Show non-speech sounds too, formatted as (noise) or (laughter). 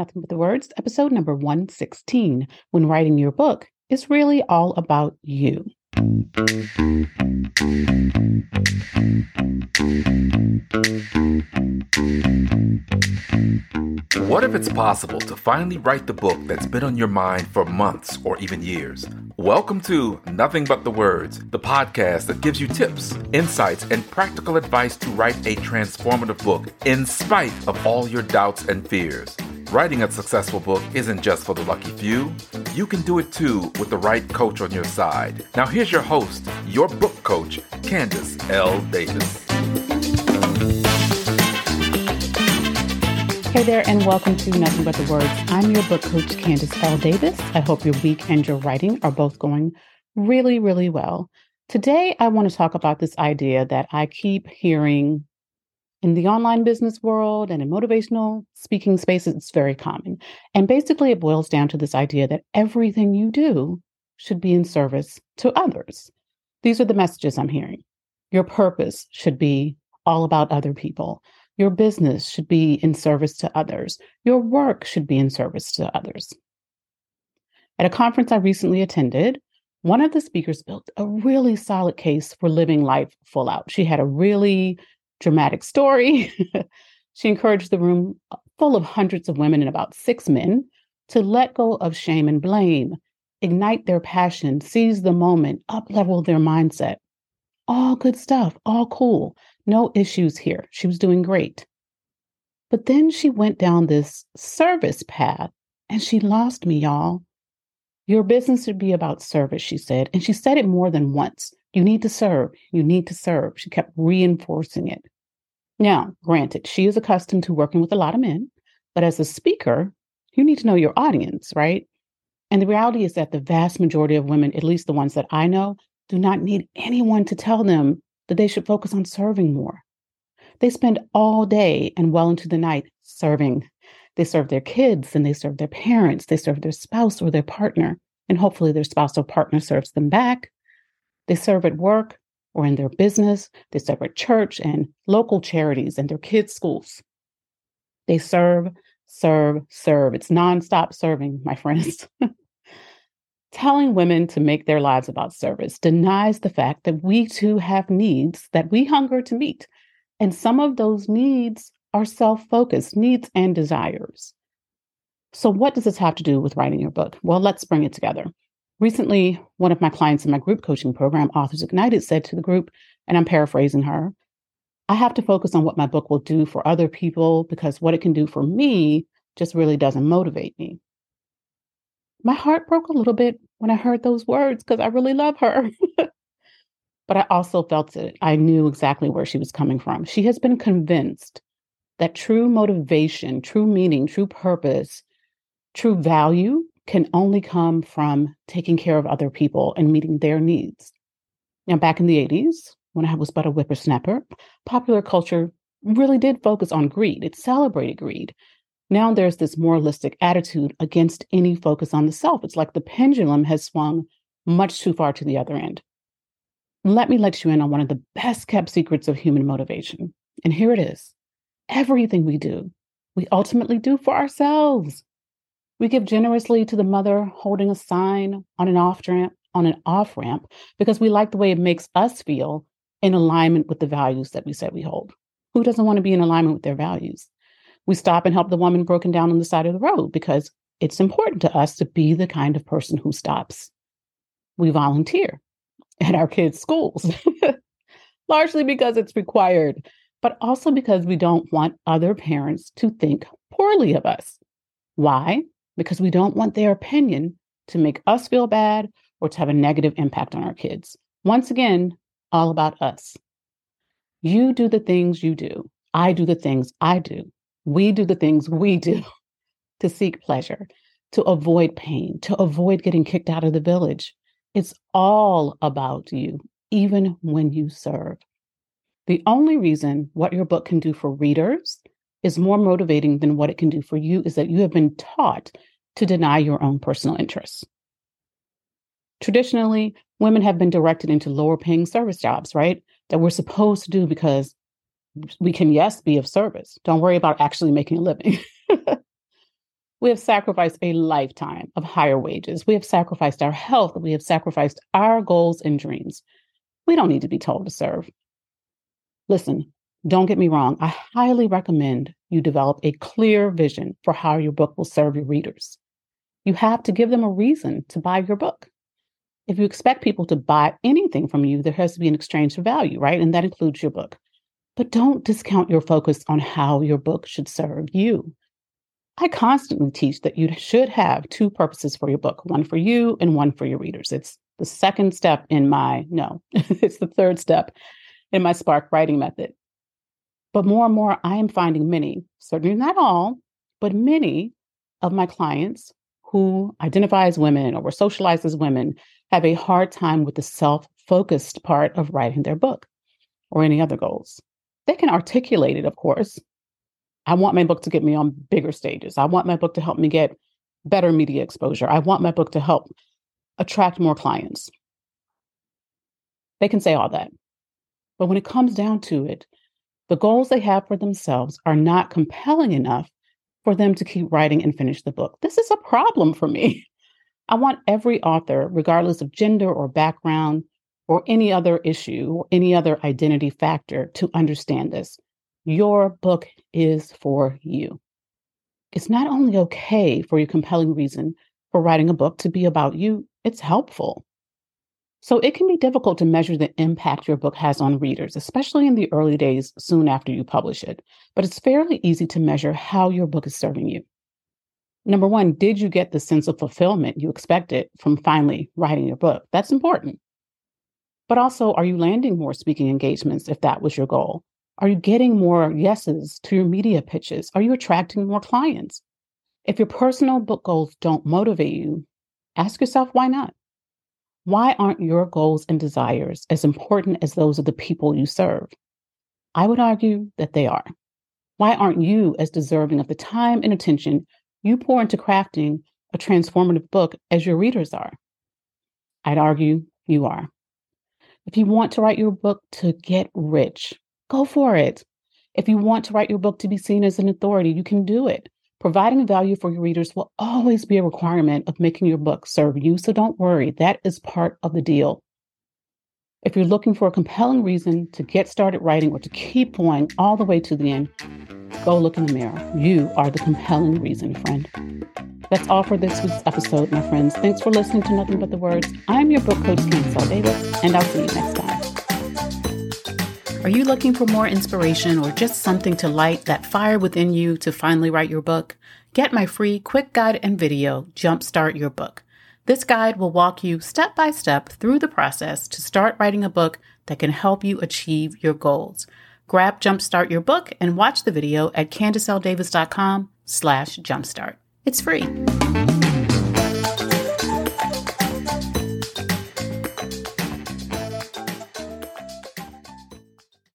Nothing but the words, episode number 116. When writing your book is really all about you. What if it's possible to finally write the book that's been on your mind for months or even years? Welcome to Nothing But the Words, the podcast that gives you tips, insights, and practical advice to write a transformative book in spite of all your doubts and fears. Writing a successful book isn't just for the lucky few. You can do it too with the right coach on your side. Now, here's your host, your book coach, Candice L. Davis. Hey there, and welcome to Nothing But the Words. I'm your book coach, Candice L. Davis. I hope your week and your writing are both going really, really well. Today, I want to talk about this idea that I keep hearing in the online business world and in motivational speaking spaces, it's very common. And basically, it boils down to this idea that everything you do should be in service to others. These are the messages I'm hearing. Your purpose should be all about other people. Your business should be in service to others. Your work should be in service to others. At a conference I recently attended, one of the speakers built a really solid case for living life full out. She had a really dramatic story. (laughs) she encouraged the room full of hundreds of women and about six men to let go of shame and blame, ignite their passion, seize the moment, uplevel their mindset. All good stuff, all cool. No issues here. She was doing great. But then she went down this service path and she lost me, y'all. Your business should be about service, she said. And she said it more than once. You need to serve. You need to serve. She kept reinforcing it. Now, granted, she is accustomed to working with a lot of men, but as a speaker, you need to know your audience, right? And the reality is that the vast majority of women, at least the ones that I know, do not need anyone to tell them that they should focus on serving more. They spend all day and well into the night serving. They serve their kids and they serve their parents, they serve their spouse or their partner, and hopefully their spouse or partner serves them back. They serve at work, or in their business. They serve at church and local charities and their kids' schools. They serve, serve, serve. It's nonstop serving, my friends. (laughs) Telling women to make their lives about service denies the fact that we too have needs that we hunger to meet. And some of those needs are self focused needs and desires. So, what does this have to do with writing your book? Well, let's bring it together. Recently, one of my clients in my group coaching program, Authors Ignited, said to the group, and I'm paraphrasing her, I have to focus on what my book will do for other people because what it can do for me just really doesn't motivate me. My heart broke a little bit when I heard those words because I really love her. (laughs) but I also felt it. I knew exactly where she was coming from. She has been convinced that true motivation, true meaning, true purpose, true value can only come from taking care of other people and meeting their needs. Now, back in the 80s, when I was but a whippersnapper, popular culture really did focus on greed. It celebrated greed. Now there's this moralistic attitude against any focus on the self. It's like the pendulum has swung much too far to the other end. Let me let you in on one of the best kept secrets of human motivation. And here it is everything we do, we ultimately do for ourselves. We give generously to the mother holding a sign on an off ramp on an off ramp because we like the way it makes us feel in alignment with the values that we said we hold. Who doesn't want to be in alignment with their values? We stop and help the woman broken down on the side of the road because it's important to us to be the kind of person who stops. We volunteer at our kids' schools, (laughs) largely because it's required, but also because we don't want other parents to think poorly of us. Why? Because we don't want their opinion to make us feel bad or to have a negative impact on our kids. Once again, all about us. You do the things you do. I do the things I do. We do the things we (laughs) do to seek pleasure, to avoid pain, to avoid getting kicked out of the village. It's all about you, even when you serve. The only reason what your book can do for readers is more motivating than what it can do for you is that you have been taught to deny your own personal interests. Traditionally, women have been directed into lower paying service jobs, right? That we're supposed to do because we can, yes, be of service. Don't worry about actually making a living. (laughs) We have sacrificed a lifetime of higher wages. We have sacrificed our health. We have sacrificed our goals and dreams. We don't need to be told to serve. Listen, don't get me wrong. I highly recommend you develop a clear vision for how your book will serve your readers. You have to give them a reason to buy your book. If you expect people to buy anything from you, there has to be an exchange for value, right? And that includes your book. But don't discount your focus on how your book should serve you. I constantly teach that you should have two purposes for your book one for you and one for your readers. It's the second step in my, no, (laughs) it's the third step in my Spark writing method. But more and more, I am finding many, certainly not all, but many of my clients who identify as women or were socialized as women have a hard time with the self focused part of writing their book or any other goals. They can articulate it, of course, I want my book to get me on bigger stages. I want my book to help me get better media exposure. I want my book to help attract more clients. They can say all that. But when it comes down to it, the goals they have for themselves are not compelling enough for them to keep writing and finish the book. This is a problem for me. (laughs) I want every author, regardless of gender or background or any other issue or any other identity factor, to understand this. Your book is for you. It's not only okay for your compelling reason for writing a book to be about you, it's helpful. So it can be difficult to measure the impact your book has on readers, especially in the early days soon after you publish it. But it's fairly easy to measure how your book is serving you. Number one, did you get the sense of fulfillment you expected from finally writing your book? That's important. But also, are you landing more speaking engagements if that was your goal? Are you getting more yeses to your media pitches? Are you attracting more clients? If your personal book goals don't motivate you, ask yourself why not? Why aren't your goals and desires as important as those of the people you serve? I would argue that they are. Why aren't you as deserving of the time and attention you pour into crafting a transformative book as your readers are? I'd argue you are. If you want to write your book to get rich, go for it. If you want to write your book to be seen as an authority, you can do it. Providing value for your readers will always be a requirement of making your book serve you. So don't worry, that is part of the deal. If you're looking for a compelling reason to get started writing or to keep going all the way to the end, go look in the mirror. You are the compelling reason, friend. That's all for this week's episode, my friends. Thanks for listening to Nothing But the Words. I'm your book coach, Candice Davis, and I'll see you next time. Are you looking for more inspiration or just something to light that fire within you to finally write your book? Get my free quick guide and video, Jumpstart Your Book. This guide will walk you step by step through the process to start writing a book that can help you achieve your goals. Grab Jumpstart Your Book and watch the video at CandiceLDavis.com slash jumpstart. It's free.